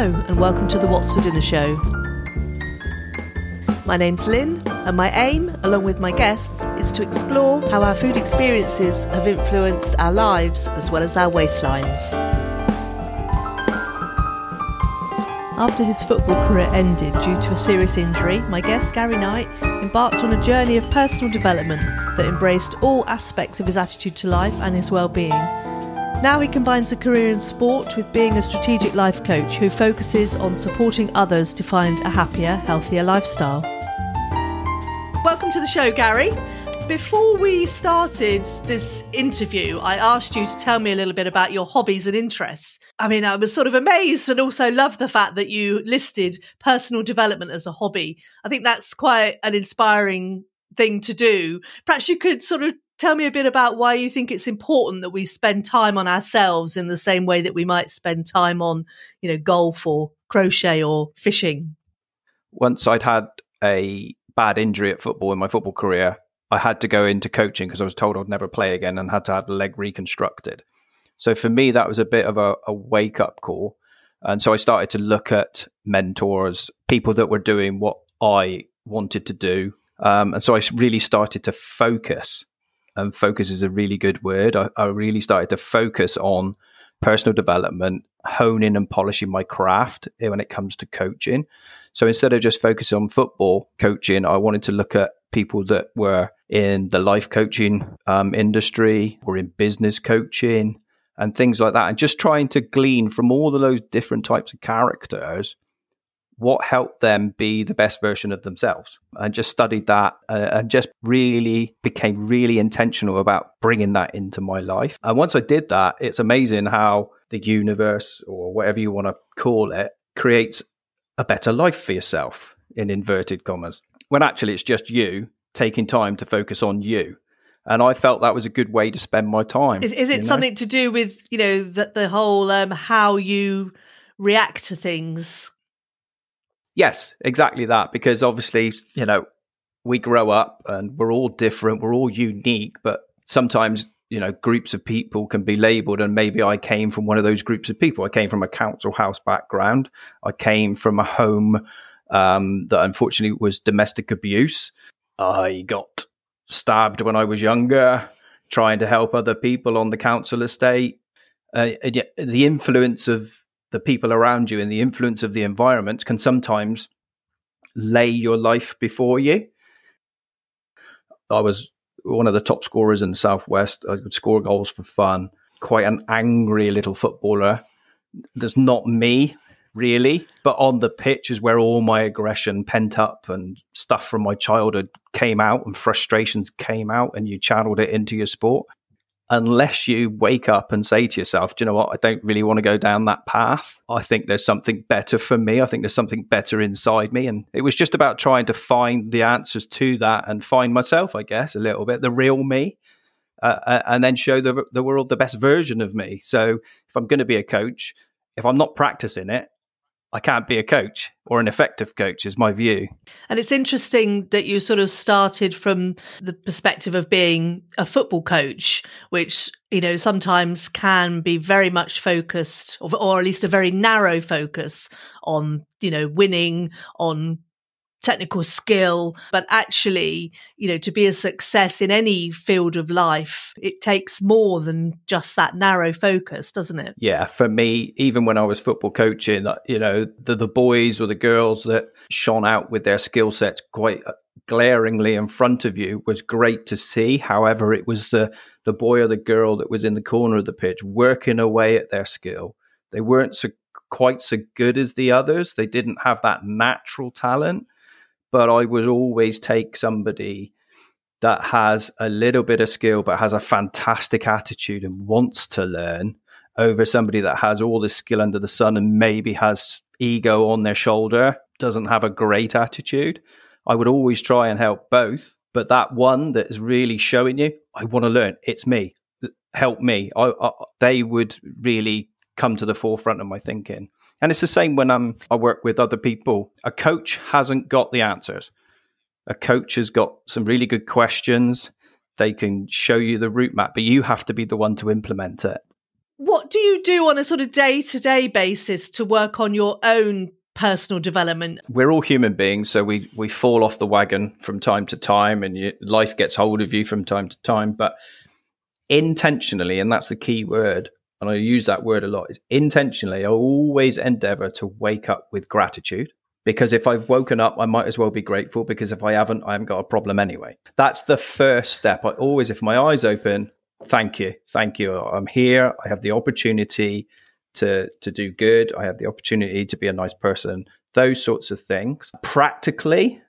Hello, and welcome to the What's for Dinner show. My name's Lynn, and my aim, along with my guests, is to explore how our food experiences have influenced our lives as well as our waistlines. After his football career ended due to a serious injury, my guest Gary Knight embarked on a journey of personal development that embraced all aspects of his attitude to life and his well-being. Now he combines a career in sport with being a strategic life coach who focuses on supporting others to find a happier, healthier lifestyle. Welcome to the show, Gary. Before we started this interview, I asked you to tell me a little bit about your hobbies and interests. I mean, I was sort of amazed and also loved the fact that you listed personal development as a hobby. I think that's quite an inspiring thing to do. Perhaps you could sort of tell me a bit about why you think it's important that we spend time on ourselves in the same way that we might spend time on, you know, golf or crochet or fishing. Once I'd had a bad injury at football in my football career, I had to go into coaching because I was told I'd never play again and had to have the leg reconstructed. So for me, that was a bit of a, a wake up call. And so I started to look at mentors, people that were doing what I wanted to do. Um, and so I really started to focus. And focus is a really good word. I, I really started to focus on personal development, honing and polishing my craft when it comes to coaching. So instead of just focusing on football coaching, I wanted to look at people that were in the life coaching um, industry or in business coaching and things like that, and just trying to glean from all of those different types of characters what helped them be the best version of themselves and just studied that uh, and just really became really intentional about bringing that into my life and once i did that it's amazing how the universe or whatever you want to call it creates a better life for yourself in inverted commas when actually it's just you taking time to focus on you. And I felt that was a good way to spend my time. Is, is it something know? to do with, you know, the, the whole um, how you react to things? Yes, exactly that. Because obviously, you know, we grow up and we're all different, we're all unique, but sometimes you know groups of people can be labeled and maybe i came from one of those groups of people i came from a council house background i came from a home um, that unfortunately was domestic abuse I got stabbed when I was younger, trying to help other people on the council estate. Uh, the influence of the people around you and the influence of the environment can sometimes lay your life before you. I was one of the top scorers in the Southwest. I would score goals for fun. Quite an angry little footballer. That's not me really. But on the pitch is where all my aggression pent up and stuff from my childhood came out and frustrations came out and you channeled it into your sport. Unless you wake up and say to yourself, do you know what? I don't really want to go down that path. I think there's something better for me. I think there's something better inside me. And it was just about trying to find the answers to that and find myself, I guess, a little bit, the real me. Uh, uh and then show the, the world the best version of me. So if I'm going to be a coach, if I'm not practicing it, I can't be a coach or an effective coach, is my view. And it's interesting that you sort of started from the perspective of being a football coach, which, you know, sometimes can be very much focused, or, or at least a very narrow focus on, you know, winning, on technical skill, but actually, you know, to be a success in any field of life, it takes more than just that narrow focus, doesn't it? Yeah, for me, even when I was football coaching, uh, you know, the, the boys or the girls that shone out with their skill sets quite uh, glaringly in front of you was great to see. However, it was the the boy or the girl that was in the corner of the pitch working away at their skill. They weren't so quite so good as the others. They didn't have that natural talent but I would always take somebody that has a little bit of skill but has a fantastic attitude and wants to learn over somebody that has all the skill under the sun and maybe has ego on their shoulder, doesn't have a great attitude. I would always try and help both. But that one that is really showing you, I want to learn, it's me, help me. I, I, they would really come to the forefront of my thinking. And it's the same when I'm, I work with other people. A coach hasn't got the answers. A coach has got some really good questions. They can show you the route map, but you have to be the one to implement it. what do you do on a sort of day to day basis to work on your own personal development? We're all human beings, so we we fall off the wagon from time to time, and you, life gets hold of you from time to time. But intentionally, and that's the key word, and I use that word a lot, is intentionally. I always endeavor to wake up with gratitude because if I've woken up, I might as well be grateful because if I haven't, I haven't got a problem anyway. That's the first step. I always, if my eyes open, thank you, thank you. I'm here. I have the opportunity to to do good. I have the opportunity to be a nice person. Those sorts of things. Practically,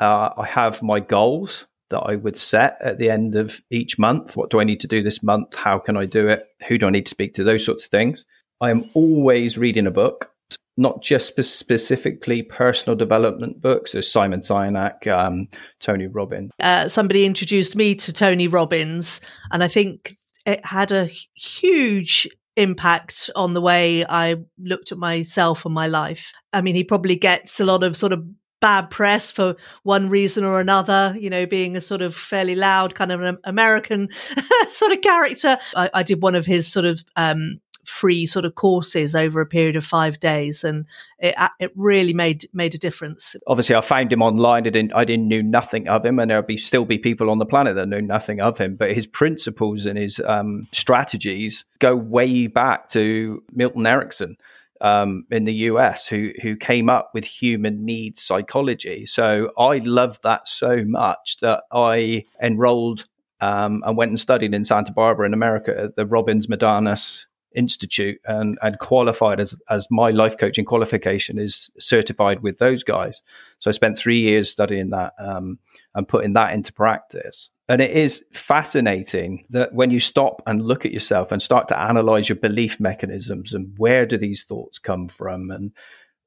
uh, I have my goals that I would set at the end of each month. What do I need to do this month? How can I do it? Who do I need to speak to? Those sorts of things. I am always reading a book, not just specifically personal development books. There's Simon Sinek, um, Tony Robbins. Uh, somebody introduced me to Tony Robbins, and I think it had a huge impact on the way I looked at myself and my life. I mean, he probably gets a lot of sort of bad press for one reason or another, you know, being a sort of fairly loud kind of an American sort of character. I, I, did one of his sort of um, free sort of courses over a period of five days, and it, it really made made a difference. Obviously, I found him online. I didn't I didn't knew nothing of him, and there'll be still be people on the planet that knew nothing of him. But his principles and his um, strategies go way back to Milton Erickson um, in the US who who came up with human needs psychology. So I loved that so much that I enrolled um, and went and studied in Santa Barbara in America at the Robbins Madanes Institute and, and qualified as, as my life coaching qualification is certified with those guys. So I spent three years studying that um, and putting that into practice. And it is fascinating that when you stop and look at yourself and start to analyze your belief mechanisms and where do these thoughts come from, and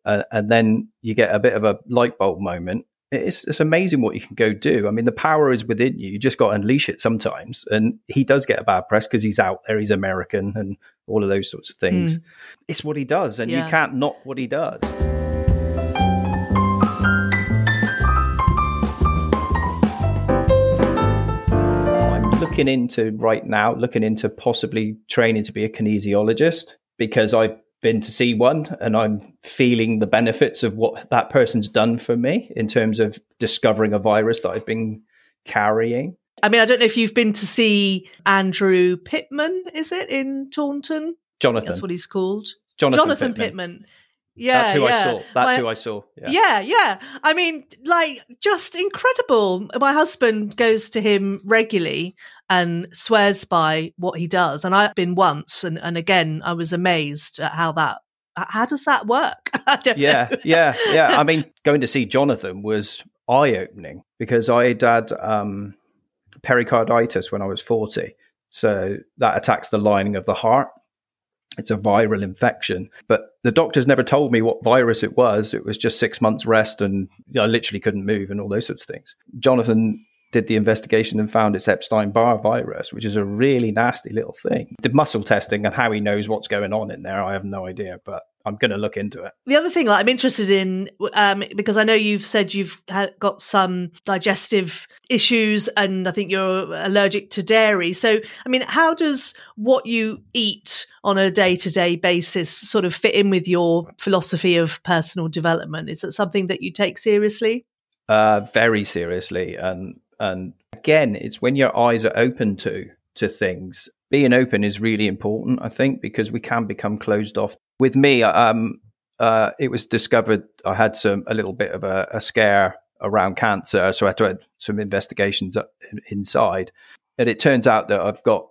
uh, and then you get a bit of a light bulb moment. It's, it's amazing what you can go do. I mean, the power is within you. You just got to unleash it sometimes. And he does get a bad press because he's out there. He's American and all of those sorts of things. Mm. It's what he does, and yeah. you can't knock what he does. I'm looking into right now, looking into possibly training to be a kinesiologist because I've been to see one and I'm feeling the benefits of what that person's done for me in terms of discovering a virus that I've been carrying. I mean, I don't know if you've been to see Andrew Pittman, is it in Taunton? Jonathan. That's what he's called. Jonathan, Jonathan Pittman. Pittman. Yeah, that's who yeah. I saw. That's My, who I saw. Yeah. yeah, yeah. I mean, like, just incredible. My husband goes to him regularly and swears by what he does. And I've been once, and, and again, I was amazed at how that. How does that work? yeah, know. yeah, yeah. I mean, going to see Jonathan was eye opening because I had um, pericarditis when I was forty, so that attacks the lining of the heart it's a viral infection. But the doctors never told me what virus it was. It was just six months rest and I literally couldn't move and all those sorts of things. Jonathan did the investigation and found it's Epstein Barr virus, which is a really nasty little thing. The muscle testing and how he knows what's going on in there, I have no idea, but I'm going to look into it. The other thing that I'm interested in, um, because I know you've said you've got some digestive issues and I think you're allergic to dairy. So, I mean, how does what you eat on a day to day basis sort of fit in with your philosophy of personal development? Is it something that you take seriously? Uh, very seriously. And and again, it's when your eyes are open to to things. Being open is really important, I think, because we can become closed off. With me, um, uh, it was discovered I had some a little bit of a, a scare around cancer, so I had to have some investigations inside, and it turns out that I've got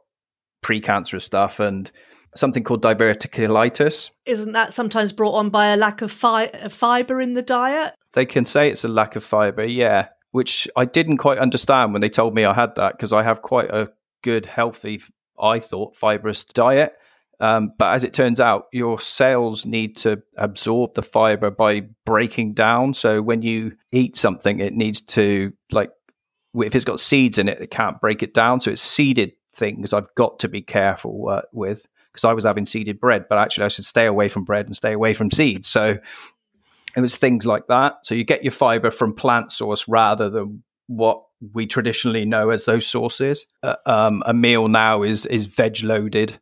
precancerous stuff and something called diverticulitis. Isn't that sometimes brought on by a lack of fi- fiber in the diet? They can say it's a lack of fiber, yeah which I didn't quite understand when they told me I had that because I have quite a good, healthy, I thought, fibrous diet. Um, but as it turns out, your cells need to absorb the fiber by breaking down. So when you eat something, it needs to, like, if it's got seeds in it, it can't break it down. So it's seeded things I've got to be careful uh, with because I was having seeded bread, but actually I should stay away from bread and stay away from seeds. So it was things like that. So you get your fiber from plant source rather than what we traditionally know as those sources. Uh, um, a meal now is is veg loaded.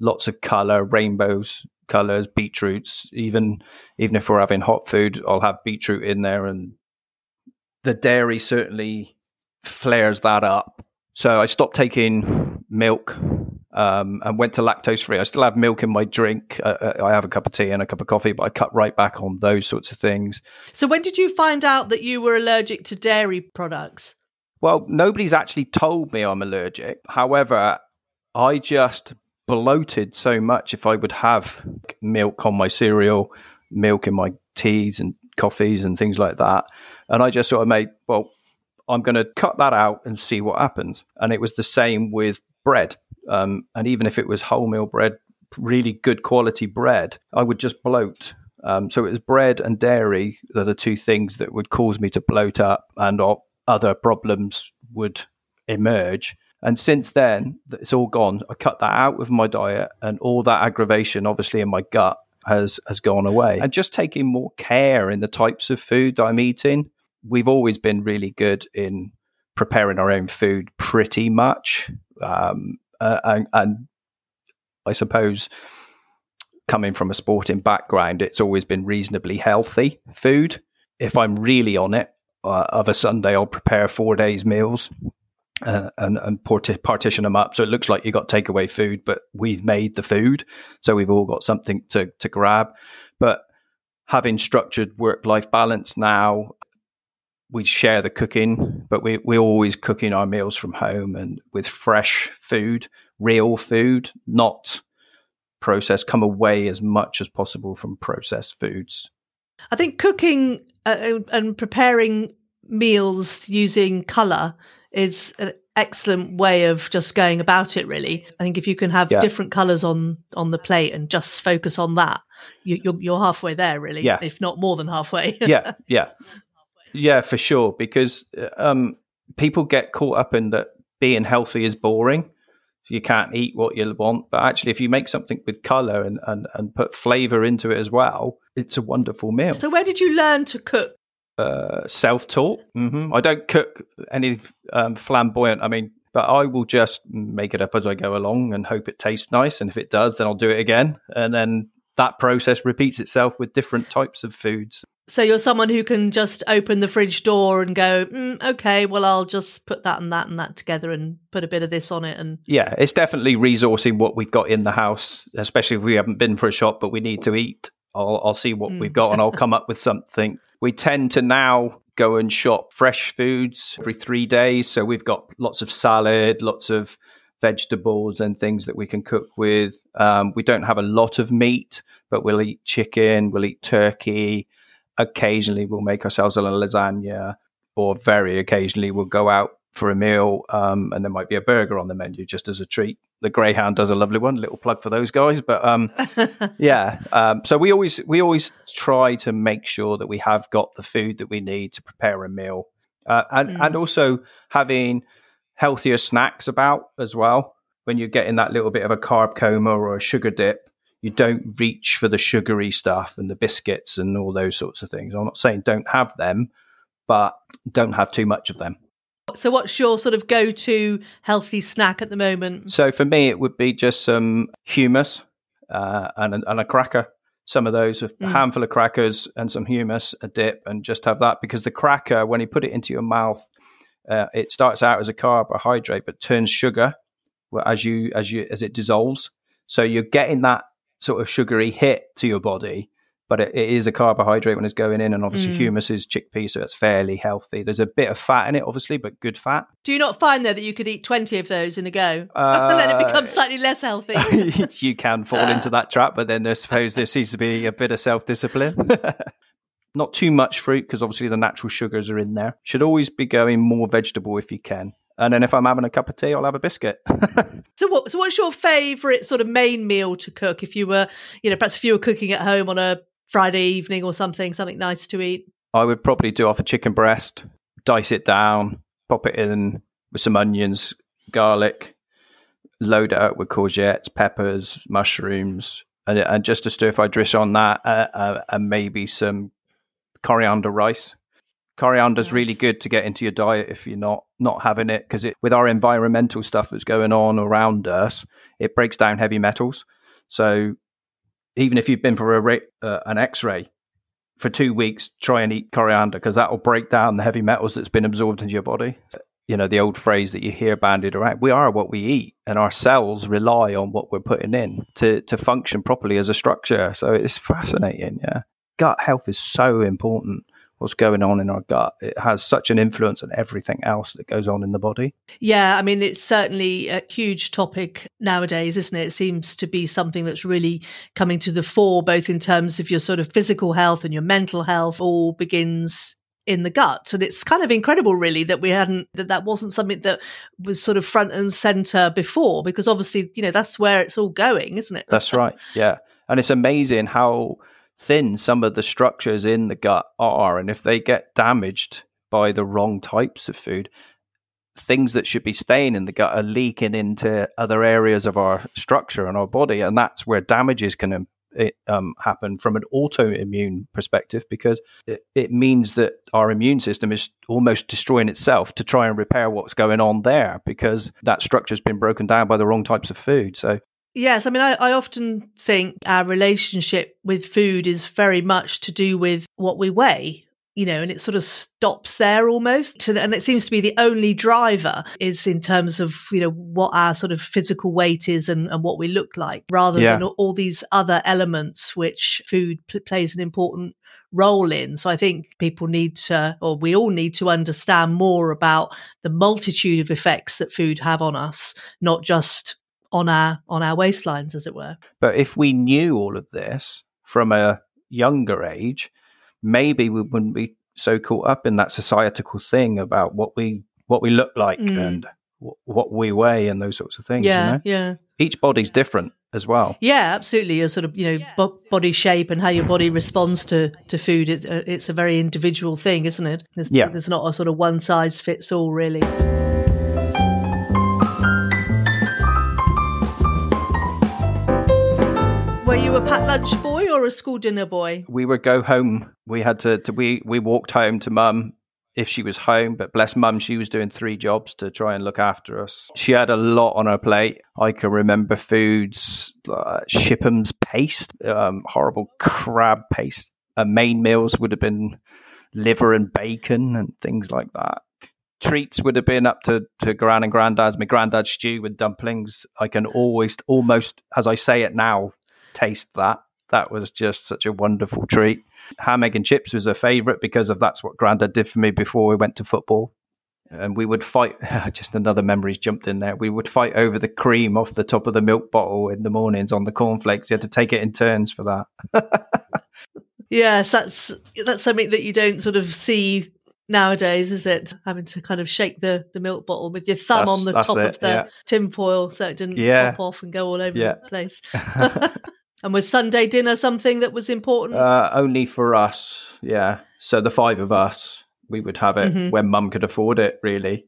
lots of color, rainbows, colors, beetroots. Even even if we're having hot food, I'll have beetroot in there, and the dairy certainly flares that up. So I stopped taking milk um, and went to lactose free. I still have milk in my drink. Uh, uh, I have a cup of tea and a cup of coffee, but I cut right back on those sorts of things. So when did you find out that you were allergic to dairy products? Well, nobody's actually told me I'm allergic. However, I just bloated so much if I would have milk on my cereal, milk in my teas and coffees and things like that. And I just sort of made, well, I'm going to cut that out and see what happens. And it was the same with bread. Um, and even if it was wholemeal bread, really good quality bread, I would just bloat. Um, so it was bread and dairy that are two things that would cause me to bloat up, and other problems would emerge. And since then, it's all gone. I cut that out of my diet, and all that aggravation, obviously, in my gut has has gone away. And just taking more care in the types of food that I'm eating. We've always been really good in preparing our own food, pretty much. Um, uh, and, and I suppose coming from a sporting background, it's always been reasonably healthy food. If I'm really on it, uh, of a Sunday, I'll prepare four days meals uh, and, and partition them up. So it looks like you got takeaway food, but we've made the food. So we've all got something to, to grab. But having structured work life balance now, we share the cooking, but we, we're always cooking our meals from home and with fresh food, real food, not processed, come away as much as possible from processed foods. I think cooking uh, and preparing meals using colour is an excellent way of just going about it really i think if you can have yeah. different colors on on the plate and just focus on that you, are you're, you're halfway there really yeah. if not more than halfway yeah yeah yeah for sure because um, people get caught up in that being healthy is boring you can't eat what you want but actually if you make something with color and, and, and put flavor into it as well it's a wonderful meal so where did you learn to cook uh, self-taught. Mm-hmm. I don't cook any um, flamboyant. I mean, but I will just make it up as I go along and hope it tastes nice. And if it does, then I'll do it again. And then that process repeats itself with different types of foods. So you're someone who can just open the fridge door and go, mm, okay, well, I'll just put that and that and that together and put a bit of this on it. And yeah, it's definitely resourcing what we've got in the house, especially if we haven't been for a shop, but we need to eat. I'll, I'll see what mm. we've got and I'll come up with something we tend to now go and shop fresh foods every three days. So we've got lots of salad, lots of vegetables and things that we can cook with. Um, we don't have a lot of meat, but we'll eat chicken, we'll eat turkey. Occasionally, we'll make ourselves a lasagna, or very occasionally, we'll go out for a meal, um, and there might be a burger on the menu just as a treat. The Greyhound does a lovely one. Little plug for those guys, but um, yeah. Um, so we always we always try to make sure that we have got the food that we need to prepare a meal, uh, and mm. and also having healthier snacks about as well. When you're getting that little bit of a carb coma or a sugar dip, you don't reach for the sugary stuff and the biscuits and all those sorts of things. I'm not saying don't have them, but don't have too much of them. So, what's your sort of go to healthy snack at the moment? So, for me, it would be just some hummus uh, and, a, and a cracker. Some of those, a mm. handful of crackers and some hummus, a dip, and just have that because the cracker, when you put it into your mouth, uh, it starts out as a carbohydrate but turns sugar as you as you as it dissolves. So you're getting that sort of sugary hit to your body, but it, it is a carbohydrate when it's going in, and obviously mm. hummus is chickpea, so it's fairly healthy. There's a bit of fat in it, obviously, but good fat. Do you not find though that you could eat twenty of those in a go, uh, and then it becomes slightly less healthy? you can fall into that trap, but then I suppose there seems to be a bit of self discipline. not too much fruit because obviously the natural sugars are in there. Should always be going more vegetable if you can. And then if I'm having a cup of tea, I'll have a biscuit. so what? So what's your favourite sort of main meal to cook? If you were, you know, perhaps if you were cooking at home on a Friday evening or something, something nice to eat? I would probably do off a chicken breast, dice it down, pop it in with some onions, garlic, load it up with courgettes, peppers, mushrooms, and, and just a stir fry dish on that, uh, uh, and maybe some coriander rice. Coriander's Nice. really good to get into your diet if you're not not having it because it with our environmental stuff that's going on around us, it breaks down heavy metals. So even if you've been for a uh, an X-ray for two weeks, try and eat coriander because that will break down the heavy metals that's been absorbed into your body. You know the old phrase that you hear bandied around: "We are what we eat," and our cells rely on what we're putting in to to function properly as a structure. So it's fascinating. Yeah, gut health is so important. What's going on in our gut? It has such an influence on everything else that goes on in the body. Yeah, I mean, it's certainly a huge topic nowadays, isn't it? It seems to be something that's really coming to the fore, both in terms of your sort of physical health and your mental health, all begins in the gut. And it's kind of incredible, really, that we hadn't, that that wasn't something that was sort of front and center before, because obviously, you know, that's where it's all going, isn't it? That's right. Yeah. And it's amazing how thin some of the structures in the gut are. And if they get damaged by the wrong types of food, things that should be staying in the gut are leaking into other areas of our structure and our body. And that's where damages can um, um, happen from an autoimmune perspective because it, it means that our immune system is almost destroying itself to try and repair what's going on there because that structure's been broken down by the wrong types of food. So Yes, I mean, I, I often think our relationship with food is very much to do with what we weigh, you know, and it sort of stops there almost. And it seems to be the only driver is in terms of, you know, what our sort of physical weight is and, and what we look like, rather Yeah. than all- all these other elements which food pl- plays an important role in. So I think people need to, or we all need to understand more about the multitude of effects that food have on us, not just on our on our waistlines, as it were. But if we knew all of this from a younger age, maybe we wouldn't be so caught up in that societal thing about what we what we look like Mm. and w- what we weigh and those sorts of things. yeah, You know? yeah, Each body's different as well. yeah, absolutely. Your sort of you know bo- body shape and how your body responds to to food. It's a, it's a very individual thing, isn't it? There's, Yeah. there's not a sort of one size fits all, really. You a packed lunch boy or a school dinner boy? We would go home. We had to, to we we walked home to mum if she was home. But bless mum, she was doing three jobs to try and look after us. She had a lot on her plate. I can remember foods, uh, Shippam's paste, um, horrible crab paste. Uh, main meals would have been liver and bacon and things like that. Treats would have been up to, to gran and granddad's. My granddad's stew with dumplings. I can always, almost, as I say it now, taste that. That was just such a wonderful treat. Ham, egg, and chips was a favourite because of that's what Grandad did for me before we went to football. And we would fight. Just another memory's jumped in there. We would fight over the cream off the top of the milk bottle in the mornings on the cornflakes. You had to take it in turns for that. Yes, that's that's something that you don't sort of see nowadays, is it? Having to kind of shake the, the milk bottle with your thumb That's- on the top it, of the yeah. tin foil so it didn't Yeah. pop off and go all over Yeah. the place. and was Sunday dinner something that was important? Uh, only for us, yeah. So the five of us, we would have it Mhm. when Mum could afford it. Really,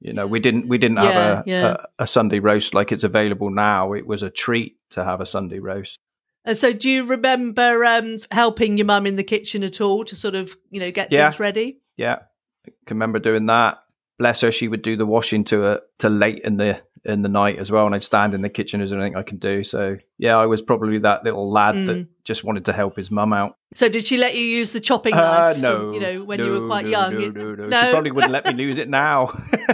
you know, we didn't we didn't Yeah, have a, yeah. a a Sunday roast like it's available now. It was a treat to have a Sunday roast. and so do you remember um, helping your mum in the kitchen at all to sort of, you know, get Yeah. things ready? Yeah, I can remember doing that. Bless her, she would do the washing to uh, to late in the in the night as well, and I'd stand in the kitchen. Is there anything I can do? So yeah, I was probably that little lad Mm. that just wanted to help his mum out. So did she let you use the chopping Uh, knife? from, no, you know, when no, you were quite no, young. No, no, no, no? She probably wouldn't let me lose it now.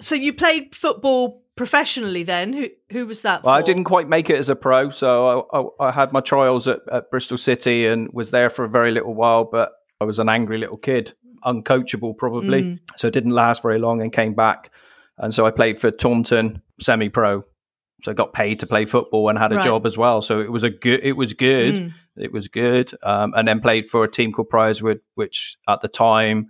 So you played football professionally then? Who who was that? Well, I didn't quite make it as a pro, so I, I, I had my trials at, at Bristol City and was there for a very little while. But I was an angry little kid, uncoachable probably, Mm. so it didn't last very long and came back. And so I played for Taunton semi-pro, so I got paid to play football and had a Right. job as well. So it was a good, it was good, Mm. it was good. Um, and then played for a team called Priorswood, which at the time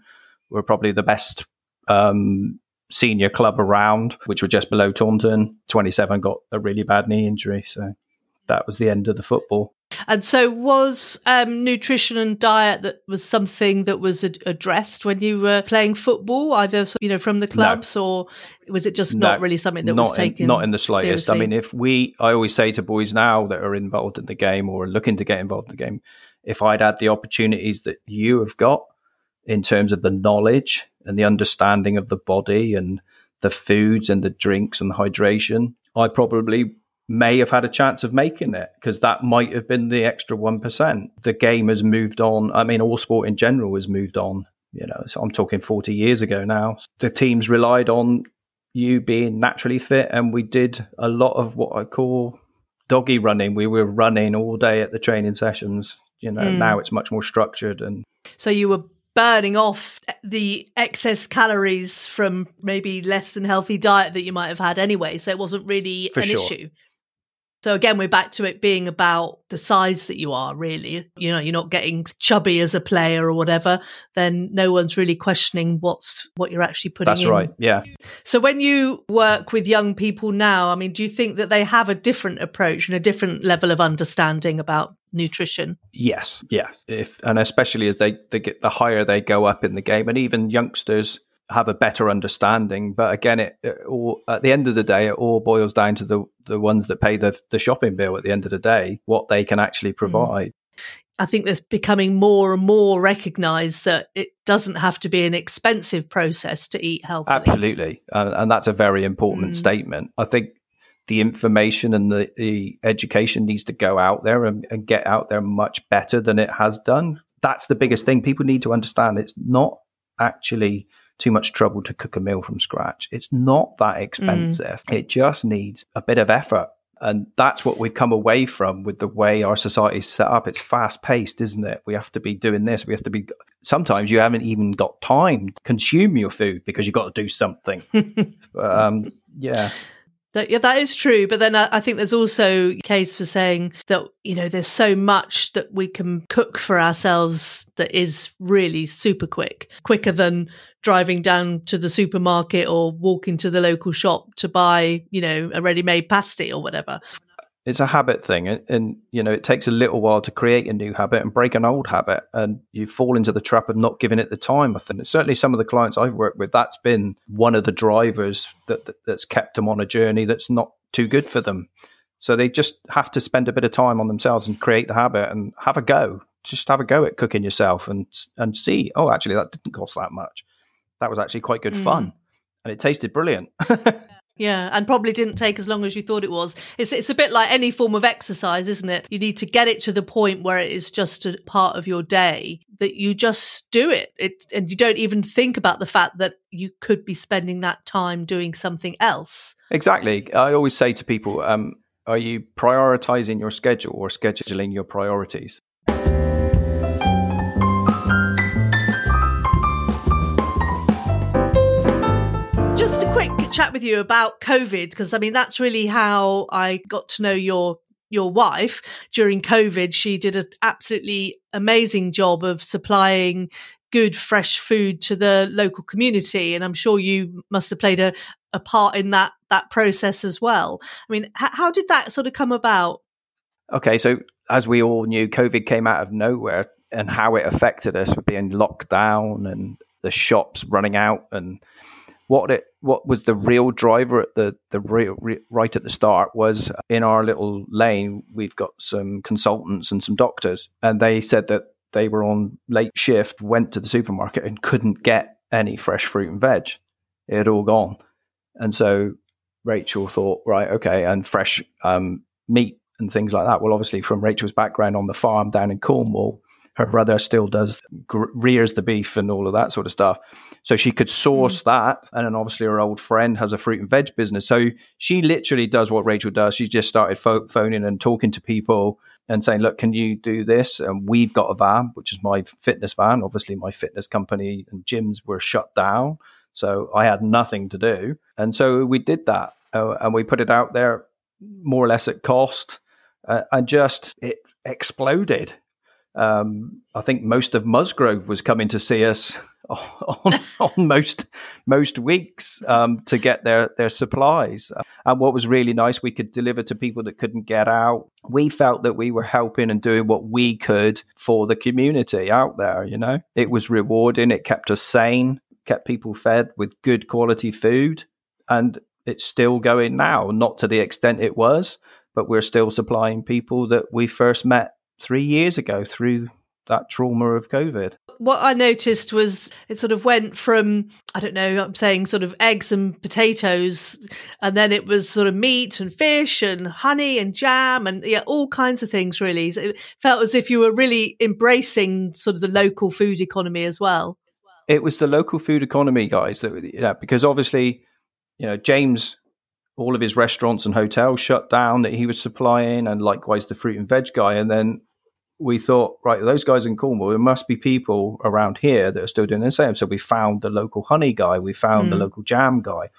were probably the best um, senior club around, which were just below Taunton. 27 got a really bad knee injury. So that was the end of the football. And so, was um, nutrition and diet that was something that was ad- addressed when you were playing football, either you know from the clubs, or was it just not really something that was taken? in, not in the slightest. I mean, if we, I always say to boys now that are involved in the game or are looking to get involved in the game, if I'd had the opportunities that you have got, in terms of the knowledge and the understanding of the body and the foods and the drinks and the hydration, I probably may have had a chance of making it because that might have been the extra 1%. The game has moved on. I mean, all sport in general has moved on. You know, so I'm talking 40 years ago now. The teams relied on you being naturally fit, and we did a lot of what I call doggy running. We were running all day at the training sessions. You know, mm. now it's much more structured and. So you were burning off the excess calories from maybe less than healthy diet that you might have had anyway. So it wasn't really For an sure. issue. So again, we're back to it being about the size that you are, really. You know, you're not getting chubby as a player or whatever, then no one's really questioning what's what you're actually putting in. That's in. right. Yeah. So when you work with young people now, I mean, do you think that they have a different approach and a different level of understanding about nutrition? Yes. Yeah. If and especially as they, they get the higher they go up in the game and even youngsters have a better understanding. But again, it, it all, at the end of the day, it all boils down to the the ones that pay the the shopping bill. At the end of the day, what they can actually provide. Mm. I think there's becoming more and more recognised that it doesn't have to be an expensive process to eat healthily. Absolutely, and, and that's a very important mm. statement. I think the information and the, the, education needs to go out there and, and get out there much better than it has done. That's the biggest thing. People need to understand it's not actually too much trouble to cook a meal from scratch. It's not that expensive. Mm. It just needs a bit of effort. And that's what we've come away from with the way our society is set up. It's fast paced, isn't it? We have to be doing this. We have to be. Sometimes you haven't even got time to consume your food because you've got to do something. um, yeah. That, yeah, that is true. But then I, I, think there's also a case for saying that, you know, there's so much that we can cook for ourselves that is really super quick, quicker than driving down to the supermarket or walking to the local shop to buy, you know, a ready made pasty or whatever it's a habit thing and, and, you know it takes a little while to create a new habit and break an old habit and you fall into the trap of not giving it the time i think. Certainly some of the clients i've worked with that's been one of the drivers that, that that's kept them on a journey that's not too good for them. So they just have to spend a bit of time on themselves and create the habit and have a go. Just have a go at cooking yourself and and see oh actually that didn't cost that much. That was actually quite good mm. fun and it tasted brilliant Yeah, and probably didn't take as long as you thought it was. It's it's a bit like any form of exercise, isn't it? You need to get it to the point where it is just a part of your day that you just do it. It and you don't even think about the fact that you could be spending that time doing something else. Exactly. I always say to people, um, are you prioritizing your schedule or scheduling your priorities? Chat with you about COVID because I mean that's really how I got to know your your wife during COVID. She did an absolutely amazing job of supplying good fresh food to the local community, and I'm sure you must have played a, a part in that that process as well. I mean, h- how did that sort of come about? Okay, so as we all knew, COVID came out of nowhere, and how it affected us with being locked down and the shops running out and what it what was the real driver at the the real, re, right at the start was in our little lane we've got some consultants and some doctors and they said that they were on late shift went to the supermarket and couldn't get any fresh fruit and veg. It had all gone. And so rachel thought right okay and fresh um, meat and things like that. Well obviously from rachel's background on the farm down in cornwall her brother still does rears the beef and all of that sort of stuff. So she could source mm. that, and then obviously her old friend has a fruit and veg business. So she literally does what Rachel does. She just started pho- phoning and talking to people and saying, "Look, can you do this?" And we've got a van, which is my fitness van. Obviously, my fitness company and gyms were shut down, so I had nothing to do, and so we did that, uh, and we put it out there more or less at cost, uh, and just it exploded um, I think most of Musgrove was coming to see us on, on most most weeks um, to get their their supplies. And what was really nice, we could deliver to people that couldn't get out. We felt that we were helping and doing what we could for the community out there. You know, it was rewarding. It kept us sane, kept people fed with good quality food, and it's still going now. Not to the extent it was, but we're still supplying people that we first met three years ago through that trauma of COVID. What I noticed was it sort of went from, I don't know, I'm saying sort of eggs and potatoes, and then it was sort of meat and fish and honey and jam and yeah, all kinds of things really. So it felt as if you were really embracing sort of the local food economy as well. It was the local food economy, guys, that yeah, because obviously, you know, James all of his restaurants and hotels shut down that he was supplying, and likewise the fruit and veg guy. And then we thought, right, those guys in Cornwall, there must be people around here that are still doing the same. So we found the local honey guy, we found mm. the local jam guy.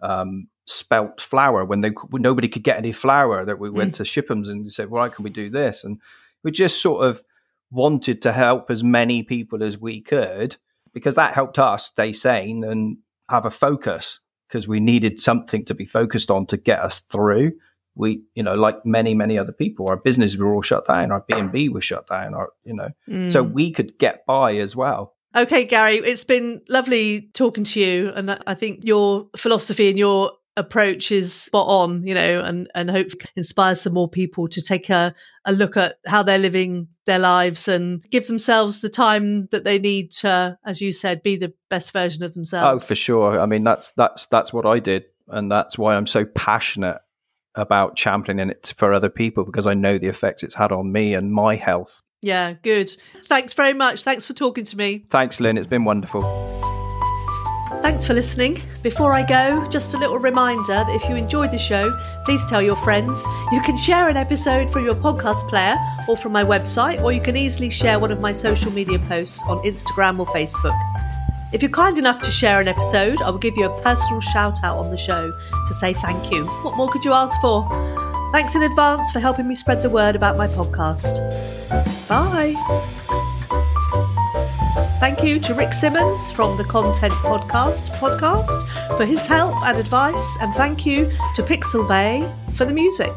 Um, spelt flour when they when nobody could get any flour that we went mm. to Shipham's and said, "Why can we do this?" And we just sort of wanted to help as many people as we could because that helped us stay sane and have a focus because we needed something to be focused on to get us through. We, you know, like many, many other people, our businesses were all shut down. Our B and B was shut down. Our, you know, mm. so we could get by as well. Okay, Gary, it's been lovely talking to you, and I think your philosophy and your approach is spot on, you know, and, and hope inspires some more people to take a, a look at how they're living their lives and give themselves the time that they need to, as you said, be the best version of themselves. Oh, for sure. I mean, that's, that's, that's what I did. And that's why I'm so passionate about championing it for other people because I know the effects it's had on me and my health. Yeah, good. Thanks very much. Thanks for talking to me. Thanks, Lynn. It's been wonderful. Thanks for listening. Before I go, just a little reminder that if you enjoyed the show, please tell your friends. You can share an episode from your podcast player or from my website, or you can easily share one of my social media posts on Instagram or Facebook. If you're kind enough to share an episode, I will give you a personal shout out on the show to say thank you. What more could you ask for? Thanks in advance for helping me spread the word about my podcast. Bye. Thank you to Rick Simmons from the Content Podcast podcast for his help and advice, and thank you to Pixabay for the music.